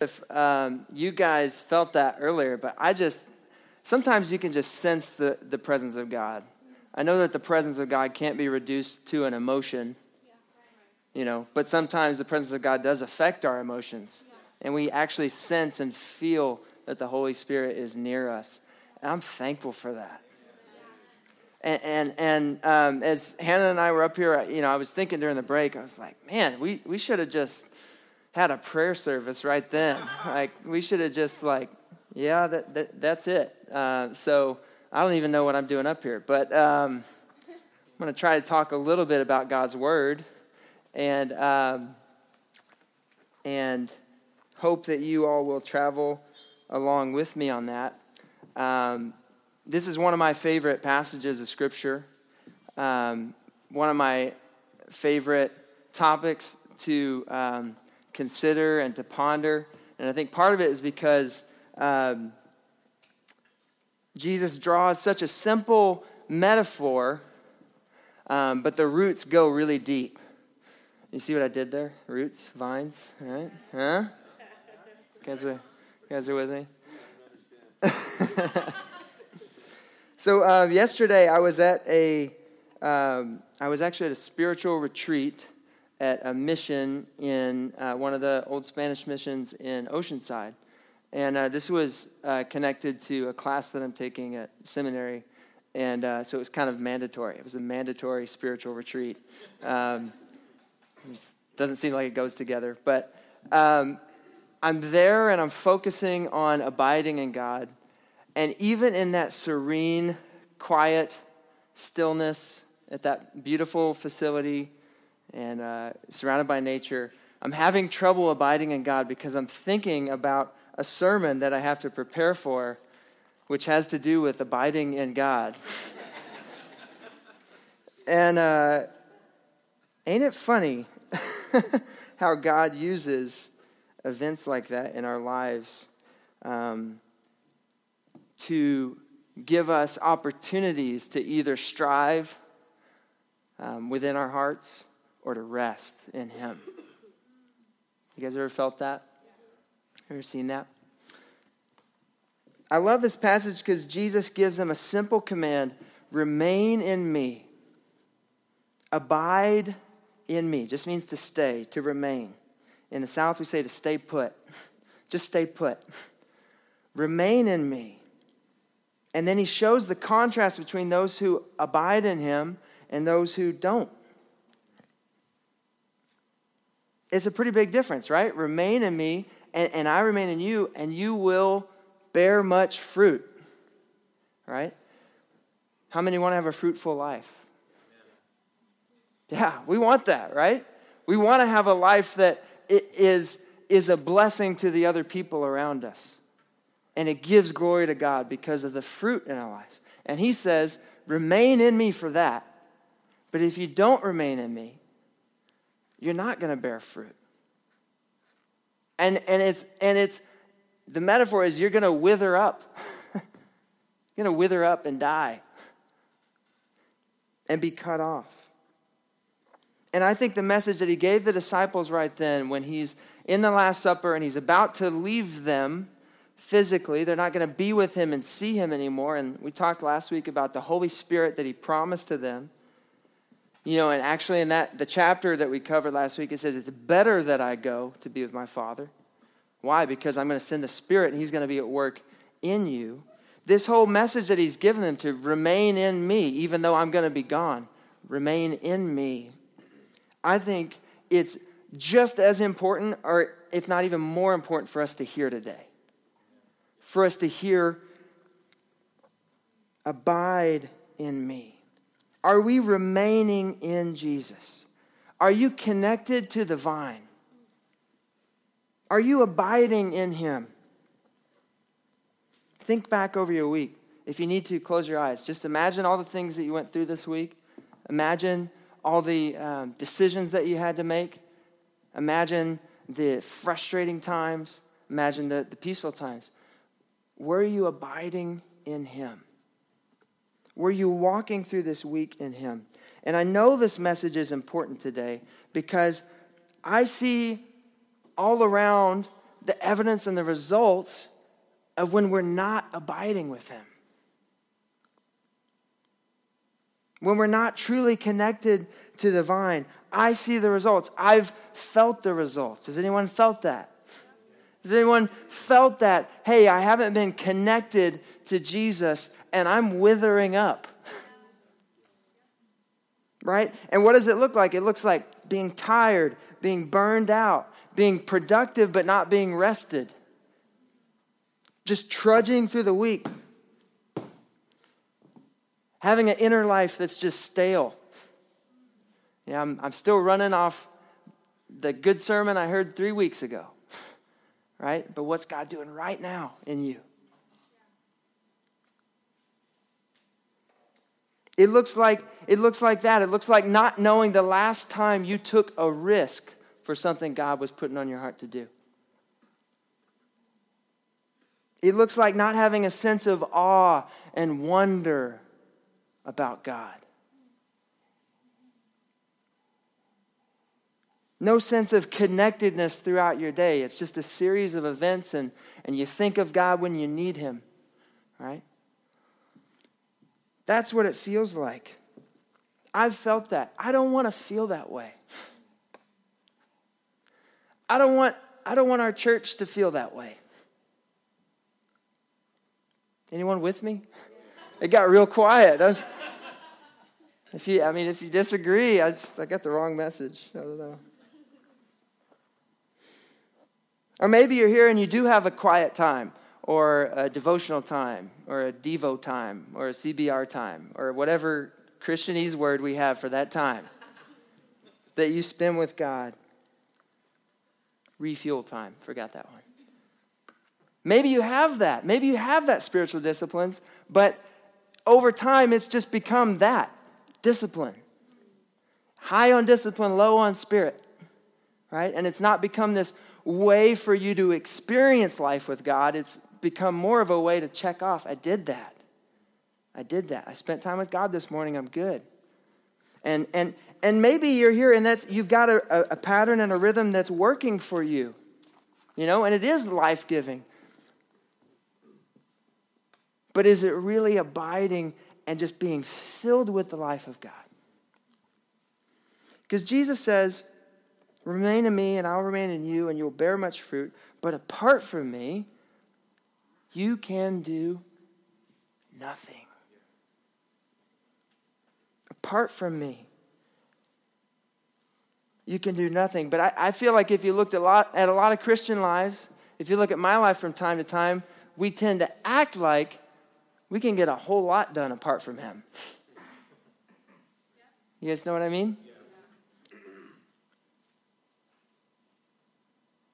if um, you guys felt that earlier, but I just, sometimes you can just sense the, the presence of God. I know that the presence of God can't be reduced to an emotion, you know, but sometimes the presence of God does affect our emotions. And we actually sense and feel that the Holy Spirit is near us. And I'm thankful for that. And, and, and um, as Hannah and I were up here, you know, I was thinking during the break, I was like, man, we, we should have just had a prayer service right then. like we should have just like, yeah, that, that that's it. Uh, so I don't even know what I'm doing up here, but um, I'm going to try to talk a little bit about God's word, and um, and hope that you all will travel along with me on that. Um, this is one of my favorite passages of Scripture. Um, one of my favorite topics to um, consider and to ponder. And I think part of it is because um, Jesus draws such a simple metaphor, um, but the roots go really deep. You see what I did there? Roots, vines, all right? Huh? You guys are, you guys are with me? so uh, yesterday I was at a, um, I was actually at a spiritual retreat at a mission in uh, one of the old Spanish missions in Oceanside. And uh, this was uh, connected to a class that I'm taking at seminary. And uh, so it was kind of mandatory. It was a mandatory spiritual retreat. Um, doesn't seem like it goes together. But um, I'm there and I'm focusing on abiding in God. And even in that serene, quiet stillness at that beautiful facility, and uh, surrounded by nature. I'm having trouble abiding in God because I'm thinking about a sermon that I have to prepare for, which has to do with abiding in God. and uh, ain't it funny how God uses events like that in our lives um, to give us opportunities to either strive um, within our hearts or to rest in Him. You guys ever felt that? Ever seen that? I love this passage because Jesus gives them a simple command remain in me, abide in me. Just means to stay, to remain. In the South, we say to stay put. Just stay put. Remain in me. And then he shows the contrast between those who abide in him and those who don't. It's a pretty big difference, right? Remain in me, and, and I remain in you, and you will bear much fruit, right? How many want to have a fruitful life? Yeah, we want that, right? We want to have a life that is, is a blessing to the other people around us. And it gives glory to God because of the fruit in our lives. And he says, remain in me for that. But if you don't remain in me, you're not going to bear fruit. And, and, it's, and it's, the metaphor is you're going to wither up. you're going to wither up and die and be cut off. And I think the message that he gave the disciples right then when he's in the Last Supper and he's about to leave them physically, they're not going to be with him and see him anymore. And we talked last week about the Holy Spirit that he promised to them. You know, and actually in that the chapter that we covered last week, it says it's better that I go to be with my Father. Why? Because I'm going to send the Spirit and He's going to be at work in you. This whole message that He's given them to remain in me, even though I'm going to be gone, remain in me. I think it's just as important, or if not even more important, for us to hear today. For us to hear, abide in me. Are we remaining in Jesus? Are you connected to the vine? Are you abiding in Him? Think back over your week. If you need to, close your eyes. Just imagine all the things that you went through this week. Imagine all the um, decisions that you had to make. Imagine the frustrating times. Imagine the, the peaceful times. Were you abiding in Him? Were you walking through this week in Him? And I know this message is important today because I see all around the evidence and the results of when we're not abiding with Him. When we're not truly connected to the vine, I see the results. I've felt the results. Has anyone felt that? Has anyone felt that? Hey, I haven't been connected to Jesus and I'm withering up. Right? And what does it look like? It looks like being tired, being burned out, being productive but not being rested, just trudging through the week, having an inner life that's just stale. Yeah, I'm, I'm still running off the good sermon I heard three weeks ago, right? But what's God doing right now in you? It looks like it looks like that. It looks like not knowing the last time you took a risk for something God was putting on your heart to do. It looks like not having a sense of awe and wonder about God. No sense of connectedness throughout your day. It's just a series of events, and, and you think of God when you need Him, right? That's what it feels like. I've felt that. I don't want to feel that way. I don't want, I don't want our church to feel that way. Anyone with me? It got real quiet. Was, if you, I mean, if you disagree, I, just, I got the wrong message. I don't know. Or maybe you're here and you do have a quiet time or a devotional time, or a Devo time, or a CBR time, or whatever Christianese word we have for that time that you spend with God. Refuel time. Forgot that one. Maybe you have that. Maybe you have that spiritual disciplines, but over time it's just become that discipline. High on discipline, low on spirit. Right? And it's not become this way for you to experience life with God. It's become more of a way to check off I did that. I did that. I spent time with God this morning. I'm good. And and and maybe you're here and that's you've got a, a pattern and a rhythm that's working for you. You know, and it is life-giving. But is it really abiding and just being filled with the life of God? Because Jesus says, Remain in me, and I'll remain in you, and you'll bear much fruit. But apart from me, you can do nothing. Apart from me, you can do nothing. But I, I feel like if you looked a lot, at a lot of Christian lives, if you look at my life from time to time, we tend to act like we can get a whole lot done apart from Him. You guys know what I mean?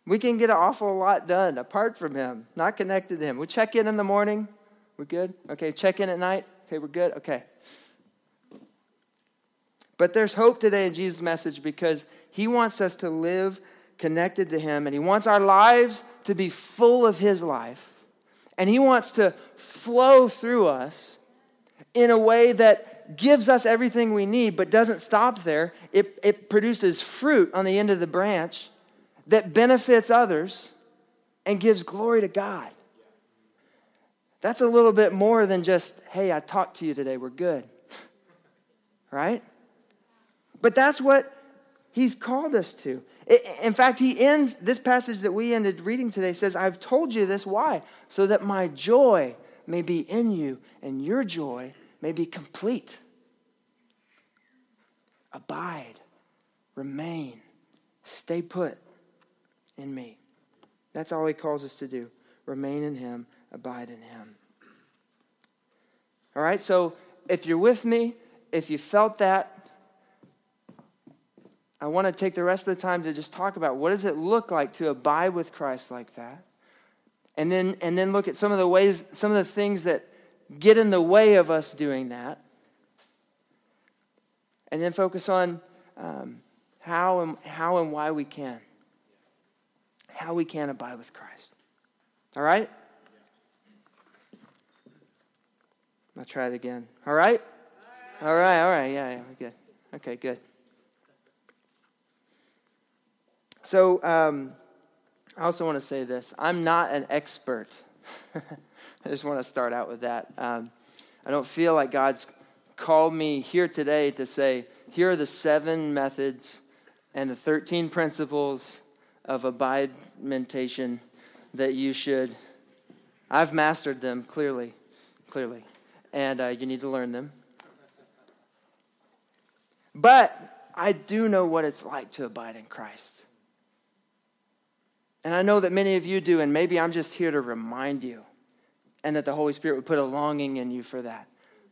We can get an awful lot done apart from Him, not connected to Him. We check in in the morning. We're good? Okay, check in at night. Okay, we're good? Okay. But there's hope today in Jesus' message because He wants us to live connected to Him and He wants our lives to be full of His life. And He wants to flow through us in a way that gives us everything we need but doesn't stop there. It, it produces fruit on the end of the branch that benefits others and gives glory to God. That's a little bit more than just, hey, I talked to you today, we're good. right? But that's what he's called us to. In fact, he ends this passage that we ended reading today says, I've told you this. Why? So that my joy may be in you and your joy may be complete. Abide, remain, stay put in me. That's all he calls us to do. Remain in him, abide in him. All right, so if you're with me, if you felt that, I want to take the rest of the time to just talk about what does it look like to abide with Christ like that? And then and then look at some of the ways some of the things that get in the way of us doing that. And then focus on um, how and how and why we can how we can abide with Christ. All right? I'll try it again. All right? All right, all right. Yeah, yeah, good. Okay, good. So, um, I also want to say this I'm not an expert. I just want to start out with that. Um, I don't feel like God's called me here today to say, here are the seven methods and the 13 principles of abidementation that you should. I've mastered them clearly, clearly, and uh, you need to learn them. But I do know what it's like to abide in Christ. And I know that many of you do, and maybe I'm just here to remind you, and that the Holy Spirit would put a longing in you for that.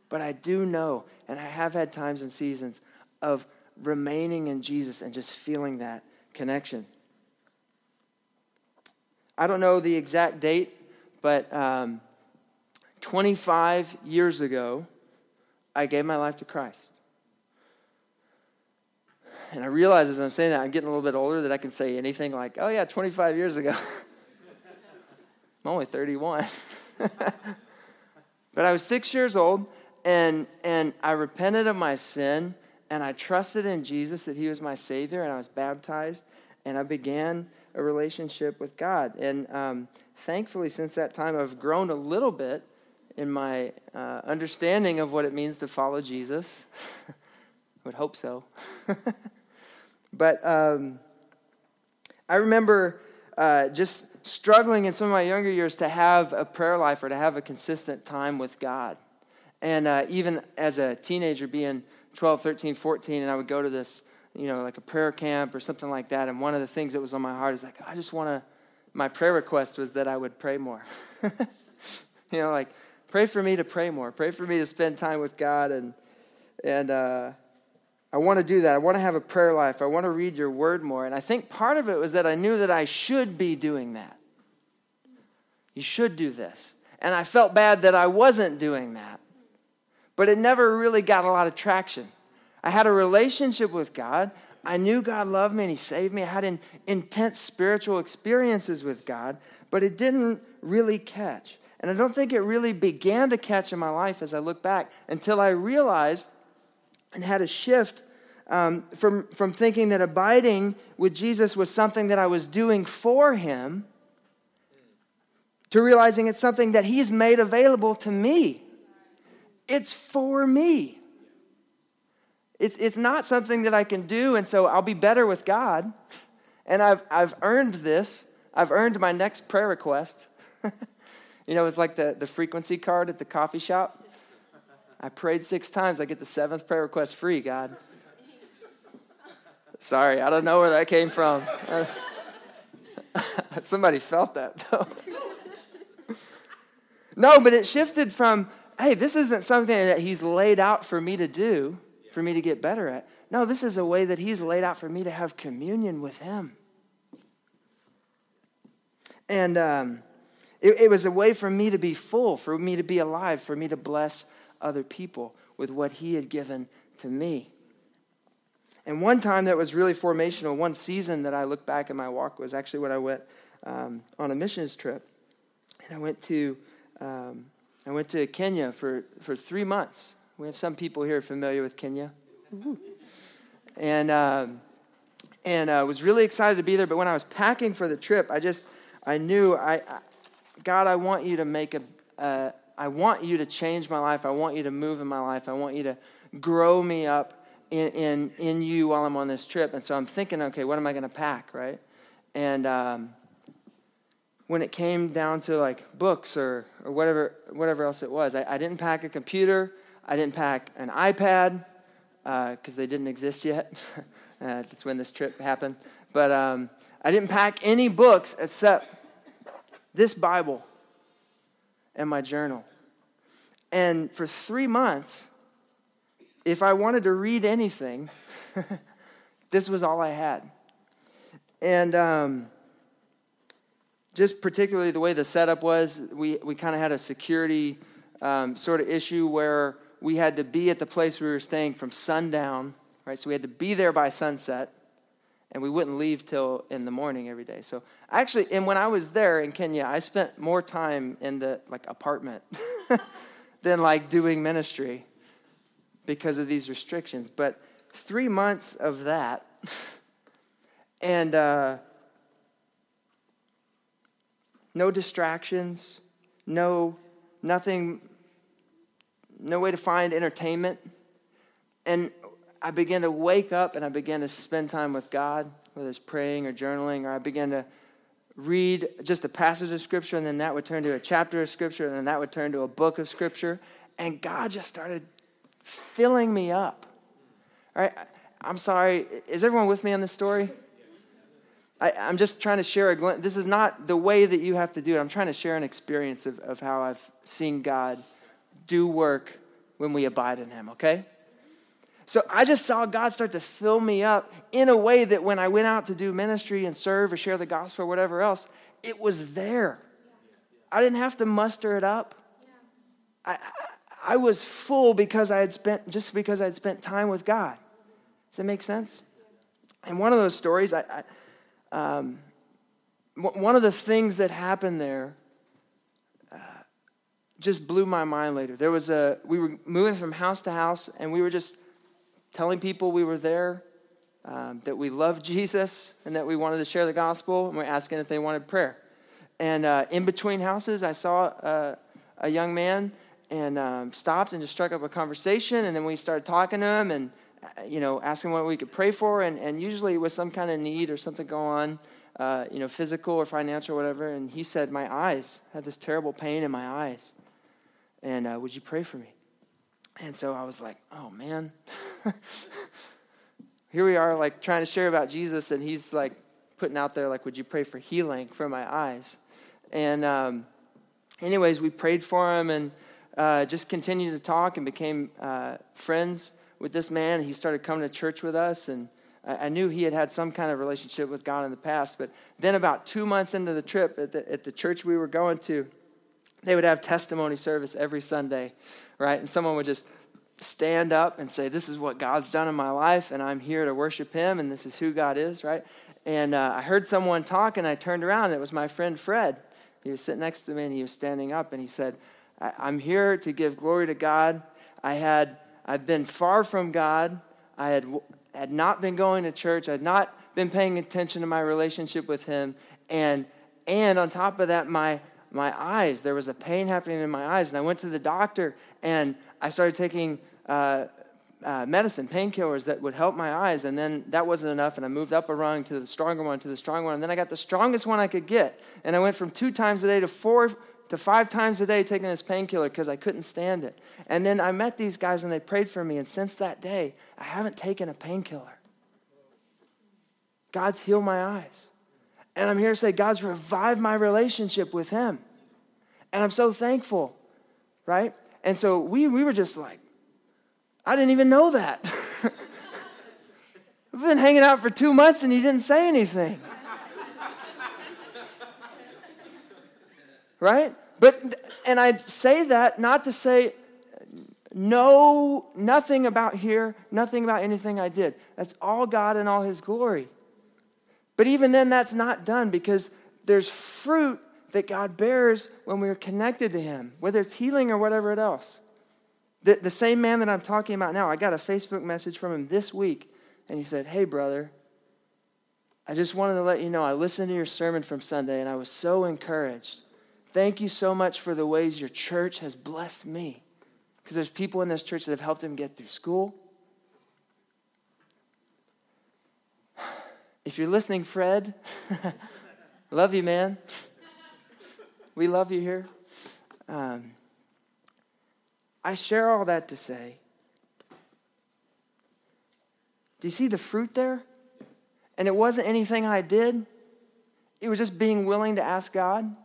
But I do know, and I have had times and seasons of remaining in Jesus and just feeling that connection. I don't know the exact date, but um, 25 years ago, I gave my life to Christ. And I realize as I'm saying that, I'm getting a little bit older that I can say anything like, oh, yeah, 25 years ago. I'm only 31. but I was six years old, and, and I repented of my sin, and I trusted in Jesus that He was my Savior, and I was baptized, and I began a relationship with God. And um, thankfully, since that time, I've grown a little bit in my uh, understanding of what it means to follow Jesus. I would hope so. but um, I remember uh, just struggling in some of my younger years to have a prayer life or to have a consistent time with God. And uh, even as a teenager, being 12, 13, 14, and I would go to this, you know, like a prayer camp or something like that. And one of the things that was on my heart is like, I just want to, my prayer request was that I would pray more. you know, like, pray for me to pray more. Pray for me to spend time with God. And, and uh, I want to do that. I want to have a prayer life. I want to read your word more. And I think part of it was that I knew that I should be doing that. You should do this. And I felt bad that I wasn't doing that. But it never really got a lot of traction. I had a relationship with God. I knew God loved me and He saved me. I had in, intense spiritual experiences with God, but it didn't really catch. And I don't think it really began to catch in my life as I look back until I realized and had a shift um, from, from thinking that abiding with Jesus was something that I was doing for Him to realizing it's something that He's made available to me. It's for me. It's, it's not something that I can do, and so I'll be better with God. And I've, I've earned this. I've earned my next prayer request. you know, it's like the, the frequency card at the coffee shop. I prayed six times. I get the seventh prayer request free, God. Sorry, I don't know where that came from. Somebody felt that, though. no, but it shifted from, hey, this isn't something that He's laid out for me to do, for me to get better at. No, this is a way that He's laid out for me to have communion with Him. And um, it, it was a way for me to be full, for me to be alive, for me to bless other people with what He had given to me. And one time that was really formational, one season that I look back in my walk was actually when I went um, on a missions trip. And I went to, um, I went to Kenya for, for three months. We have some people here familiar with Kenya. And, um, and I uh, was really excited to be there. But when I was packing for the trip, I just, I knew, I, I God, I want you to make a, uh, I want you to change my life. I want you to move in my life. I want you to grow me up in, in, in you while I'm on this trip. And so I'm thinking, okay, what am I going to pack, right? And um, when it came down to like books or, or whatever, whatever else it was, I, I didn't pack a computer. I didn't pack an iPad because uh, they didn't exist yet. uh, that's when this trip happened. But um, I didn't pack any books except this Bible and my journal. And for three months, if I wanted to read anything, this was all I had. And um, just particularly the way the setup was, we, we kind of had a security um, sort of issue where we had to be at the place we were staying from sundown, right? So we had to be there by sunset, and we wouldn't leave till in the morning every day. So actually, and when I was there in Kenya, I spent more time in the like apartment than like doing ministry because of these restrictions. But three months of that, and uh, no distractions, no nothing, no way to find entertainment. And I began to wake up and I began to spend time with God, whether it's praying or journaling, or I began to read just a passage of scripture, and then that would turn to a chapter of scripture, and then that would turn to a book of scripture. And God just started filling me up. All right, I'm sorry. Is everyone with me on this story? I, am just trying to share a glimpse. This is not the way that you have to do it. I'm trying to share an experience of, of how I've seen God do work when we abide in Him, okay? So I just saw God start to fill me up in a way that when I went out to do ministry and serve or share the gospel or whatever else, it was there. I didn't have to muster it up. I, I was full because I had spent, just because I had spent time with God. Does that make sense? And one of those stories, I, I um, one of the things that happened there just blew my mind later. There was a, we were moving from house to house and we were just telling people we were there, um, that we loved Jesus, and that we wanted to share the gospel, and we're asking if they wanted prayer. And uh, in between houses, I saw uh, a young man and um, stopped and just struck up a conversation, and then we started talking to him and uh, you know asking what we could pray for, and, and usually it was some kind of need or something going on. Uh, you know, physical or financial or whatever. And he said, My eyes, have this terrible pain in my eyes. And uh, would you pray for me? And so I was like, oh man. Here we are, like trying to share about Jesus, and he's like putting out there, like, would you pray for healing for my eyes? And, um, anyways, we prayed for him and uh, just continued to talk and became uh, friends with this man. He started coming to church with us, and I, I knew he had had some kind of relationship with God in the past. But then, about two months into the trip at the, at the church we were going to, they would have testimony service every Sunday, right? And someone would just stand up and say, This is what God's done in my life, and I'm here to worship Him, and this is who God is, right? And uh, I heard someone talk, and I turned around, it was my friend Fred. He was sitting next to me, and he was standing up, and he said, I'm here to give glory to God. I had, I've been far from God. I had, had not been going to church. I had not been paying attention to my relationship with Him. And, and on top of that, my, my eyes, there was a pain happening in my eyes. And I went to the doctor, and I started taking uh, uh, medicine, painkillers that would help my eyes, and then that wasn't enough, and I moved up a rung to the stronger one, to the stronger one, and then I got the strongest one I could get, and I went from two times a day to four to five times a day taking this painkiller because I couldn't stand it. And then I met these guys, and they prayed for me, and since that day, I haven't taken a painkiller. God's healed my eyes. And I'm here to say, God's revived my relationship with Him. And I'm so thankful, right? And so we, we were just like, I didn't even know that. We've been hanging out for two months and he didn't say anything. right? But, and I say that not to say no, nothing about here, nothing about anything I did. That's all God and all his glory. But even then, that's not done because there's fruit that God bears when we're connected to him, whether it's healing or whatever it else. The, the same man that I'm talking about now, I got a Facebook message from him this week, and he said, Hey, brother, I just wanted to let you know I listened to your sermon from Sunday, and I was so encouraged. Thank you so much for the ways your church has blessed me. Because there's people in this church that have helped him get through school. If you're listening, Fred, love you, man. We love you here. Um, I share all that to say do you see the fruit there? And it wasn't anything I did, it was just being willing to ask God.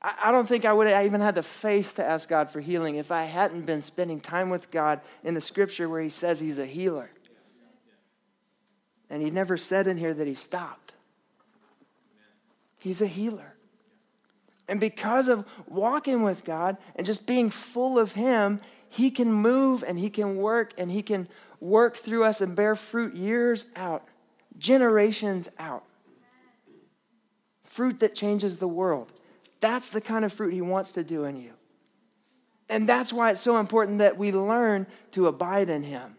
I don't think I would have even had the faith to ask God for healing if I hadn't been spending time with God in the scripture where He says He's a healer. And He never said in here that He stopped. He's a healer. And because of walking with God and just being full of Him, He can move and He can work and He can work through us and bear fruit years out, generations out. Fruit that changes the world. That's the kind of fruit He wants to do in you. And that's why it's so important that we learn to abide in Him.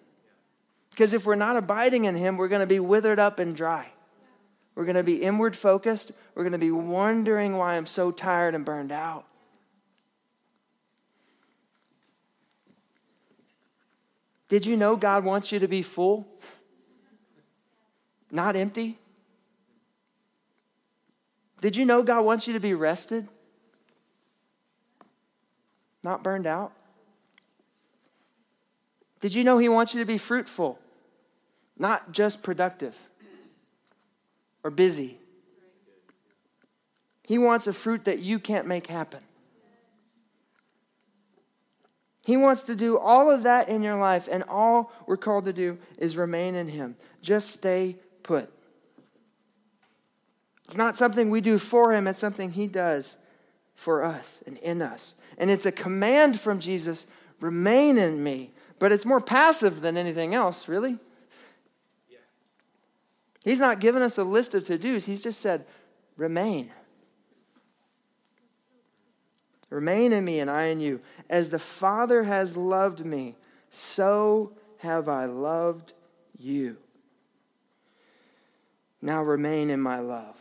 Because if we're not abiding in Him, we're going to be withered up and dry. We're going to be inward focused. we're going to be wondering why I'm so tired and burned out. Did you know God wants you to be full? Not empty? Did you know God wants you to be rested? Not burned out? Did you know He wants you to be fruitful, not just productive or busy? He wants a fruit that you can't make happen. He wants to do all of that in your life, and all we're called to do is remain in Him. Just stay put. It's not something we do for Him, it's something He does for us and in us. And it's a command from Jesus remain in me. But it's more passive than anything else, really. He's not given us a list of to dos, He's just said, remain. Remain in me and I in you. As the Father has loved me, so have I loved you. Now remain in my love.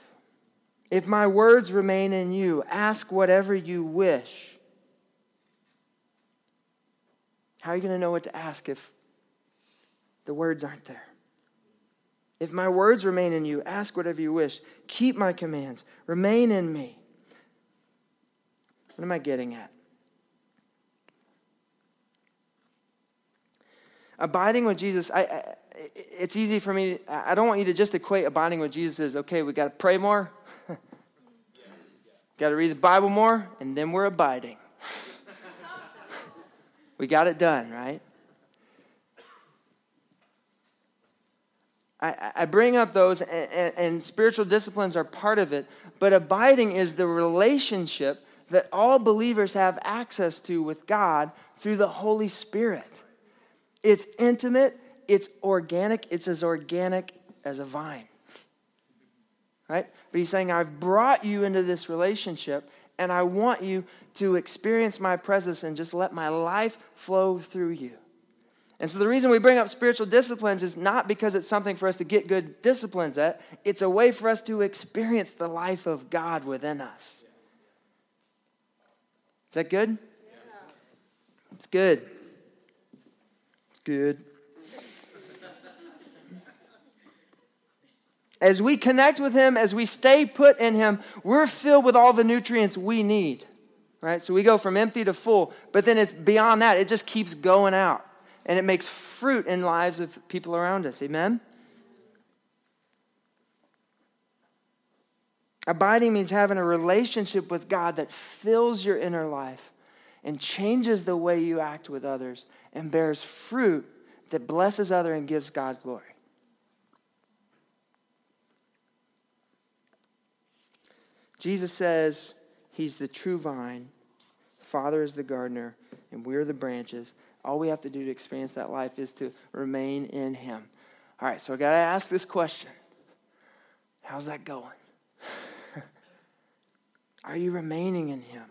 If my words remain in you, ask whatever you wish. How are you going to know what to ask if the words aren't there? If my words remain in you, ask whatever you wish. Keep my commands. Remain in me. What am I getting at? Abiding with Jesus, I, I, it's easy for me. I don't want you to just equate abiding with Jesus as okay, we got to pray more, got to read the Bible more, and then we're abiding. we got it done, right? I, I bring up those, and, and, and spiritual disciplines are part of it, but abiding is the relationship that all believers have access to with God through the Holy Spirit. It's intimate, it's organic, it's as organic as a vine. Right? But he's saying, I've brought you into this relationship and I want you to experience my presence and just let my life flow through you. And so the reason we bring up spiritual disciplines is not because it's something for us to get good disciplines at, it's a way for us to experience the life of God within us Is that good? Yeah. It's good. It's good. As we connect with Him, as we stay put in Him, we're filled with all the nutrients we need. Right? So we go from empty to full, but then it's beyond that. It just keeps going out. And it makes fruit in lives of people around us. Amen? Abiding means having a relationship with God that fills your inner life and changes the way you act with others and bears fruit that blesses other and gives God glory. Jesus says he's the true vine, Father is the gardener, and we're the branches. All we have to do to experience that life is to remain in him. All right, so I got to ask this question. How's that going? Are you remaining in Him?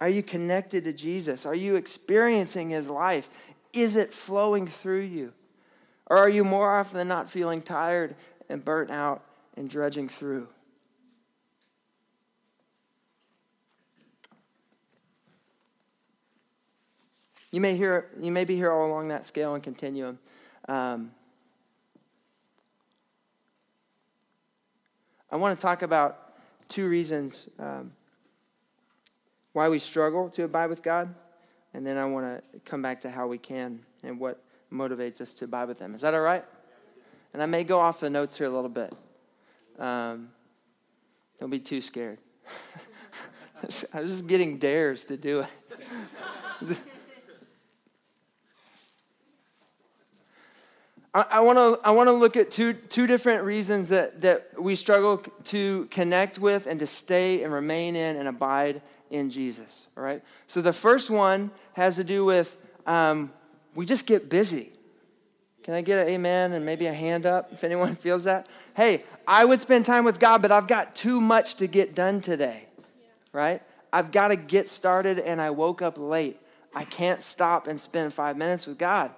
Are you connected to Jesus? Are you experiencing His life? Is it flowing through you? Or are you more often than not feeling tired and burnt out and drudging through? You may, hear, you may be here all along that scale and continuum. Um, I want to talk about two reasons um, why we struggle to abide with God, and then I want to come back to how we can and what motivates us to abide with Him. Is that all right? And I may go off the notes here a little bit. Um, don't be too scared. I was just getting dares to do it. I want to I want to look at two two different reasons that that we struggle to connect with and to stay and remain in and abide in Jesus. All right. So the first one has to do with um, we just get busy. Can I get an amen and maybe a hand up if anyone feels that? Hey, I would spend time with God, but I've got too much to get done today. Right? I've got to get started, and I woke up late. I can't stop and spend five minutes with God.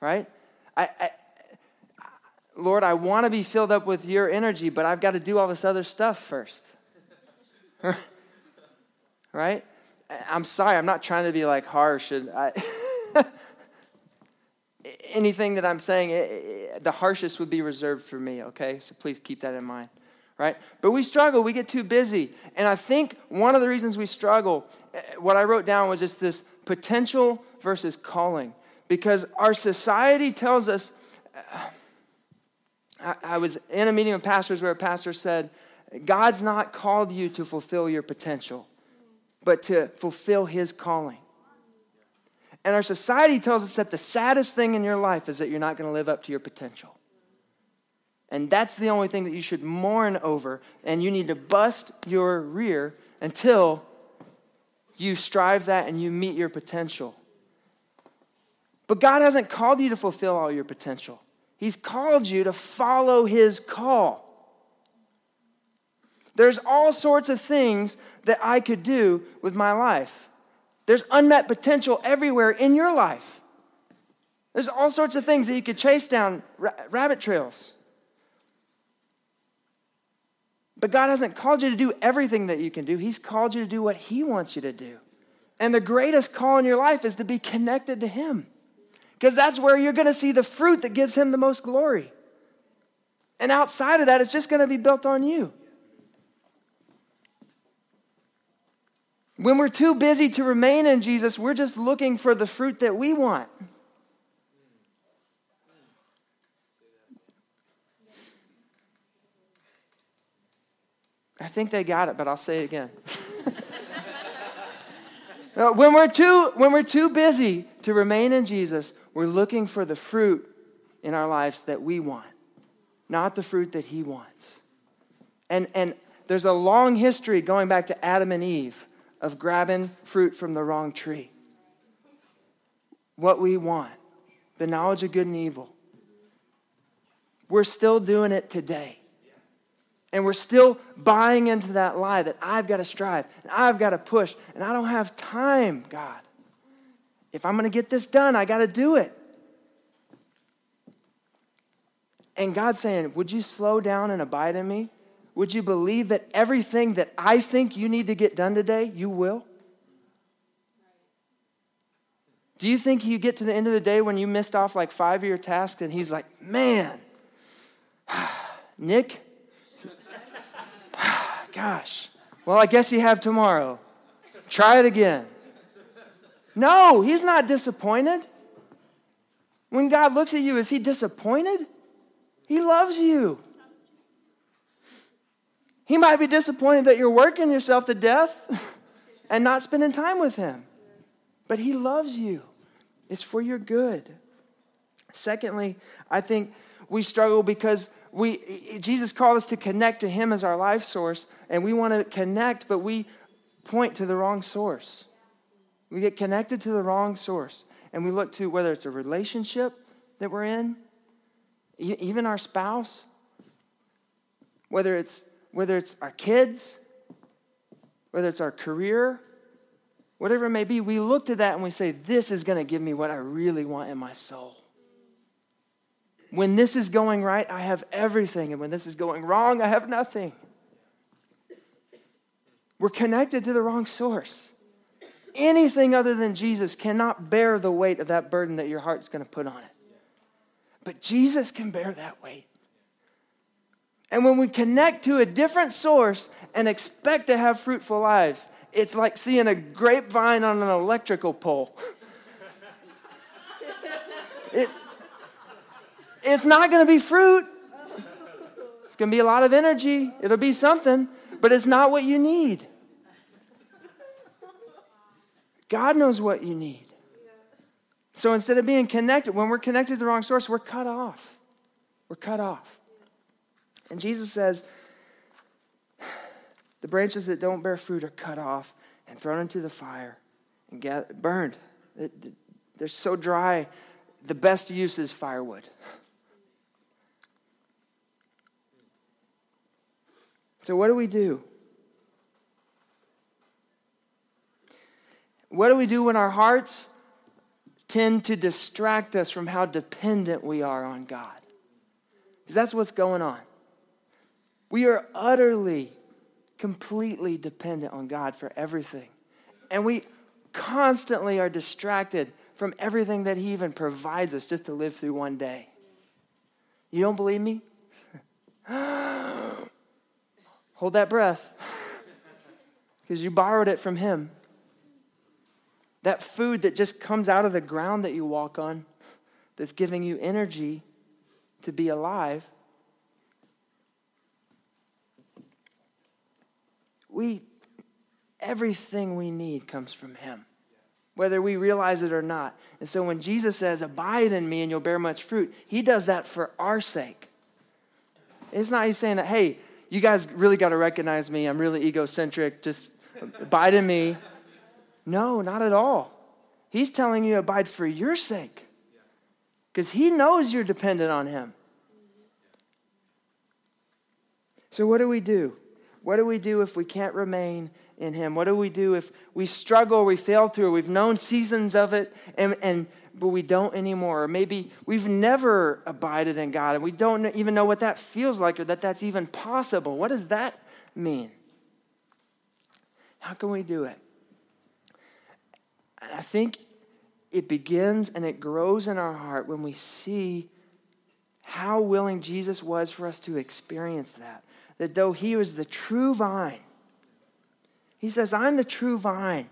Right? I, I, Lord, I want to be filled up with your energy, but I've got to do all this other stuff first. right? I'm sorry, I'm not trying to be like harsh. And I, anything that I'm saying, it, it, the harshest would be reserved for me, okay? So please keep that in mind, right? But we struggle, we get too busy. And I think one of the reasons we struggle, eh, what I wrote down was just this potential versus calling. Because our society tells us, uh, I, I was in a meeting of pastors where a pastor said, God's not called you to fulfill your potential, but to fulfill his calling. And our society tells us that the saddest thing in your life is that you're not going to live up to your potential. And that's the only thing that you should mourn over. And you need to bust your rear until you strive that and you meet your potential. But God hasn't called you to fulfill all your potential, He's called you to follow His call. There's all sorts of things that I could do with my life. There's unmet potential everywhere in your life. There's all sorts of things that you could chase down rabbit trails. But God hasn't called you to do everything that you can do. He's called you to do what He wants you to do. And the greatest call in your life is to be connected to Him because that's where you're going to see the fruit that gives him the most glory. And outside of that, it's just going to be built on you. When we're too busy to remain in Jesus, we're just looking for the fruit that we want. I think they got it, but I'll say it again. Uh, when, we're too, when we're too busy to remain in Jesus, we're looking for the fruit in our lives that we want, not the fruit that He wants. And, and there's a long history going back to Adam and Eve of grabbing fruit from the wrong tree. What we want, the knowledge of good and evil. We're still doing it today. And we're still buying into that lie that I've got to strive and I've got to push and I don't have time, God. If I'm going to get this done, I got to do it. And God's saying, Would you slow down and abide in me? Would you believe that everything that I think you need to get done today, you will? Do you think you get to the end of the day when you missed off like five of your tasks and he's like, man, Nick, gosh, well, I guess you have tomorrow. Try it again. No, he's not disappointed. When God looks at you, is he disappointed? He loves you. He might be disappointed that you're working yourself to death and not spending time with him. But he loves you. It's for your good. Secondly, I think we struggle because we Jesus called us to connect to him as our life source and we want to connect but we point to the wrong source. We get connected to the wrong source. And we look to whether it's a relationship that we're in, even our spouse, whether it's, whether it's our kids, whether it's our career, whatever it may be, we look to that and we say, This is going to give me what I really want in my soul. When this is going right, I have everything. And when this is going wrong, I have nothing. We're connected to the wrong source anything other than Jesus cannot bear the weight of that burden that your heart's going to put on it. But Jesus can bear that weight. And when we connect to a different source and expect to have fruitful lives, it's like seeing a grapevine on an electrical pole. it's, it's not going to be fruit. It's going to be a lot of energy. It'll be something, but it's not what you need. God knows what you need. So instead of being connected, when we're connected to the wrong source, we're cut off. We're cut off. And Jesus says, the branches that don't bear fruit are cut off and thrown into the fire and get, burned. They're, they're so dry, the best use is firewood. So, what do we do? What do we do when our hearts tend to distract us from how dependent we are on God? Because that's what's going on. We are utterly, completely dependent on God for everything. And we constantly are distracted from everything that He even provides us just to live through one day. You don't believe me? Hold that breath because you borrowed it from Him. That food that just comes out of the ground that you walk on, that's giving you energy to be alive. We, everything we need comes from Him, whether we realize it or not. And so when Jesus says, Abide in me and you'll bear much fruit, He does that for our sake. It's not He's saying that, hey, you guys really got to recognize me. I'm really egocentric. Just abide in me. No, not at all. He's telling you abide for your sake because he knows you're dependent on him. So, what do we do? What do we do if we can't remain in him? What do we do if we struggle, we fail through, we've known seasons of it, and, and but we don't anymore? Or maybe we've never abided in God and we don't even know what that feels like or that that's even possible. What does that mean? How can we do it? I think it begins and it grows in our heart when we see how willing Jesus was for us to experience that. That though he was the true vine, he says, I'm the true vine.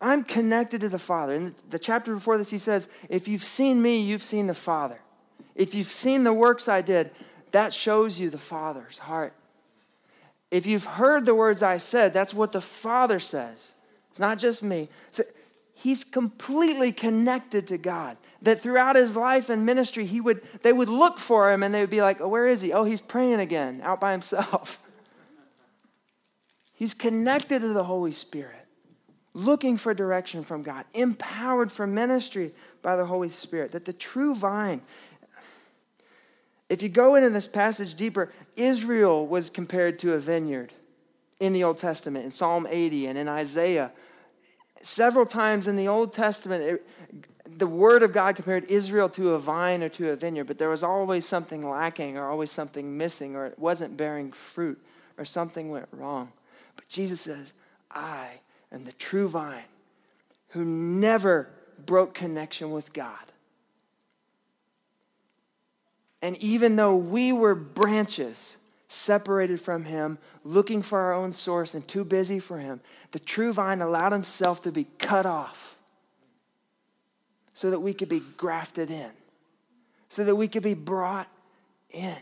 I'm connected to the Father. In the chapter before this, he says, If you've seen me, you've seen the Father. If you've seen the works I did, that shows you the Father's heart. If you've heard the words I said, that's what the Father says. It's not just me. So he's completely connected to God. That throughout his life and ministry, he would, they would look for him and they would be like, oh, where is he? Oh, he's praying again, out by himself. he's connected to the Holy Spirit, looking for direction from God, empowered for ministry by the Holy Spirit. That the true vine if you go into this passage deeper, Israel was compared to a vineyard in the Old Testament, in Psalm 80 and in Isaiah. Several times in the Old Testament, it, the Word of God compared Israel to a vine or to a vineyard, but there was always something lacking or always something missing or it wasn't bearing fruit or something went wrong. But Jesus says, I am the true vine who never broke connection with God. And even though we were branches separated from him, looking for our own source and too busy for him, the true vine allowed himself to be cut off so that we could be grafted in, so that we could be brought in,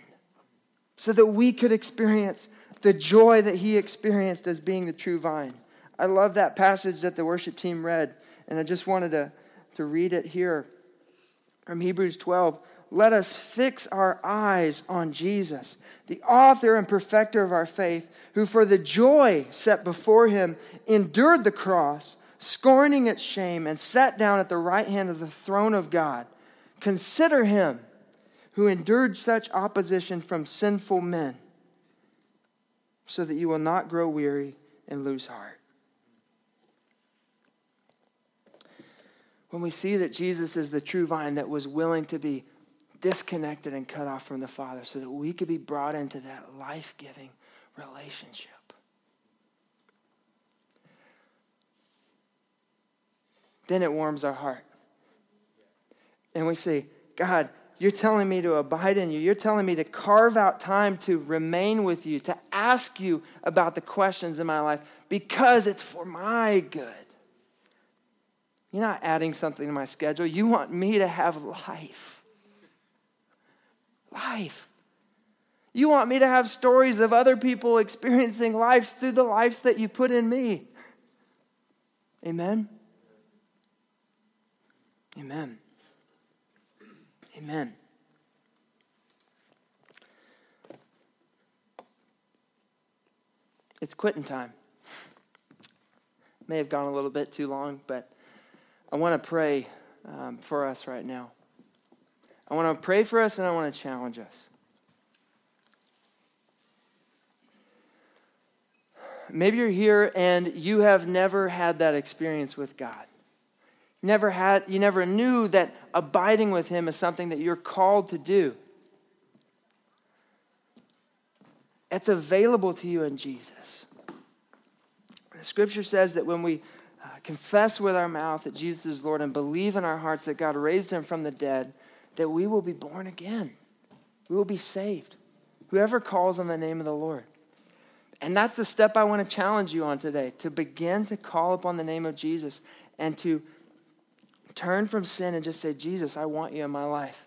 so that we could experience the joy that he experienced as being the true vine. I love that passage that the worship team read, and I just wanted to, to read it here from Hebrews 12 let us fix our eyes on Jesus, the author and perfecter of our faith, who for the joy set before him endured the cross, scorning its shame, and sat down at the right hand of the throne of God. Consider him who endured such opposition from sinful men, so that you will not grow weary and lose heart. When we see that Jesus is the true vine that was willing to be disconnected and cut off from the Father so that we could be brought into that life giving relationship. Then it warms our heart. And we say, God, you're telling me to abide in you. You're telling me to carve out time to remain with you, to ask you about the questions in my life because it's for my good. You're not adding something to my schedule. You want me to have life life. You want me to have stories of other people experiencing life through the life that you put in me. Amen. Amen. Amen. It's quitting time. May have gone a little bit too long, but I want to pray um, for us right now. I want to pray for us and I want to challenge us. Maybe you're here and you have never had that experience with God. Never had, you never knew that abiding with Him is something that you're called to do. It's available to you in Jesus. The scripture says that when we uh, confess with our mouth that Jesus is Lord and believe in our hearts that God raised him from the dead, that we will be born again. We will be saved. Whoever calls on the name of the Lord. And that's the step I want to challenge you on today to begin to call upon the name of Jesus and to turn from sin and just say, Jesus, I want you in my life.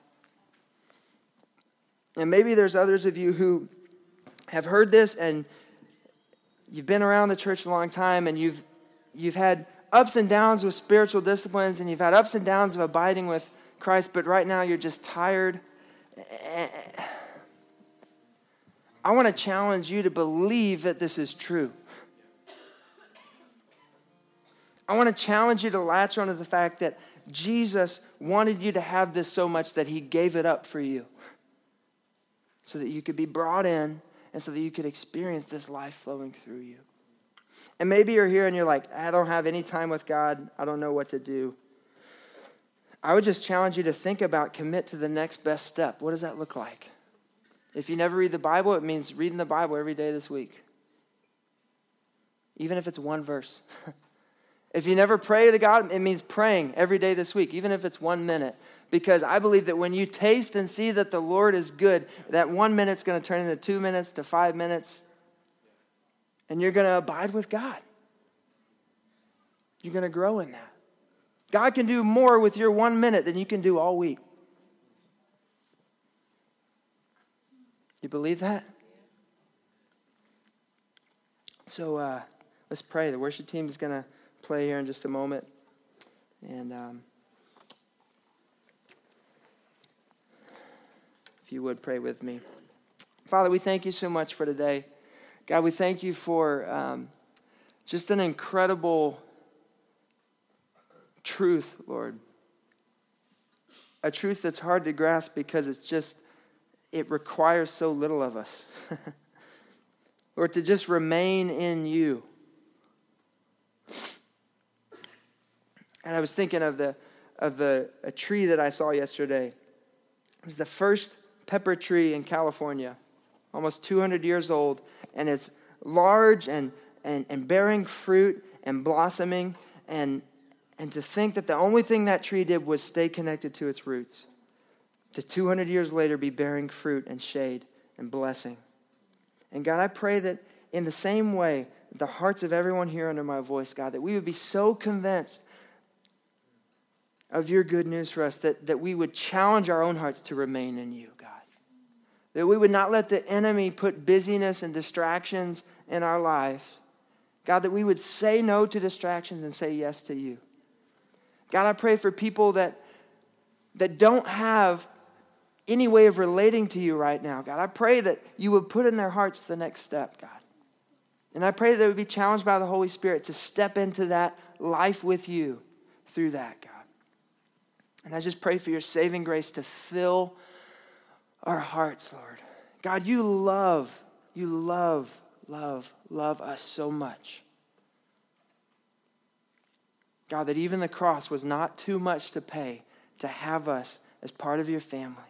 And maybe there's others of you who have heard this and you've been around the church a long time and you've, you've had ups and downs with spiritual disciplines and you've had ups and downs of abiding with Christ, but right now you're just tired I want to challenge you to believe that this is true. I want to challenge you to latch onto the fact that Jesus wanted you to have this so much that he gave it up for you so that you could be brought in and so that you could experience this life flowing through you. And maybe you're here and you're like, I don't have any time with God. I don't know what to do. I would just challenge you to think about commit to the next best step. What does that look like? If you never read the Bible, it means reading the Bible every day this week, even if it's one verse. if you never pray to God, it means praying every day this week, even if it's one minute. Because I believe that when you taste and see that the Lord is good, that one minute's going to turn into two minutes to five minutes, and you're going to abide with God. You're going to grow in that. God can do more with your one minute than you can do all week. You believe that? So uh, let's pray. The worship team is going to play here in just a moment. And um, if you would pray with me. Father, we thank you so much for today. God, we thank you for um, just an incredible truth, Lord. A truth that's hard to grasp because it's just it requires so little of us. or to just remain in you. And I was thinking of the of the a tree that I saw yesterday. It was the first pepper tree in California, almost 200 years old, and it's large and, and, and bearing fruit and blossoming. And, and to think that the only thing that tree did was stay connected to its roots to 200 years later be bearing fruit and shade and blessing. And God, I pray that in the same way, the hearts of everyone here under my voice, God, that we would be so convinced of your good news for us that, that we would challenge our own hearts to remain in you, God. That we would not let the enemy put busyness and distractions in our life. God, that we would say no to distractions and say yes to you. God, I pray for people that, that don't have any way of relating to you right now, God. I pray that you would put in their hearts the next step, God. And I pray that they would be challenged by the Holy Spirit to step into that life with you through that, God. And I just pray for your saving grace to fill our hearts, Lord. God, you love, you love, love, love us so much. God, that even the cross was not too much to pay to have us as part of your family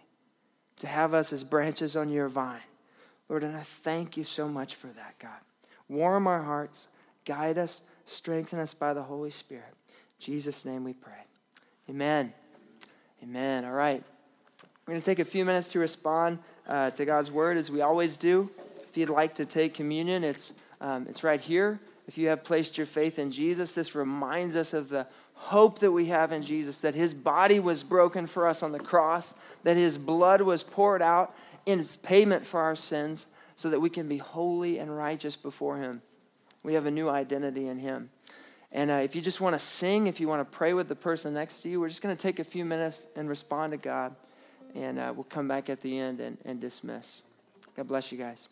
to have us as branches on your vine. Lord, and I thank you so much for that, God. Warm our hearts, guide us, strengthen us by the Holy Spirit. In Jesus' name we pray. Amen. Amen. All right. We're going to take a few minutes to respond uh, to God's word as we always do. If you'd like to take communion, it's, um, it's right here. If you have placed your faith in Jesus, this reminds us of the hope that we have in Jesus, that his body was broken for us on the cross, that his blood was poured out in payment for our sins so that we can be holy and righteous before him. We have a new identity in him. And uh, if you just want to sing, if you want to pray with the person next to you, we're just going to take a few minutes and respond to God. And uh, we'll come back at the end and, and dismiss. God bless you guys.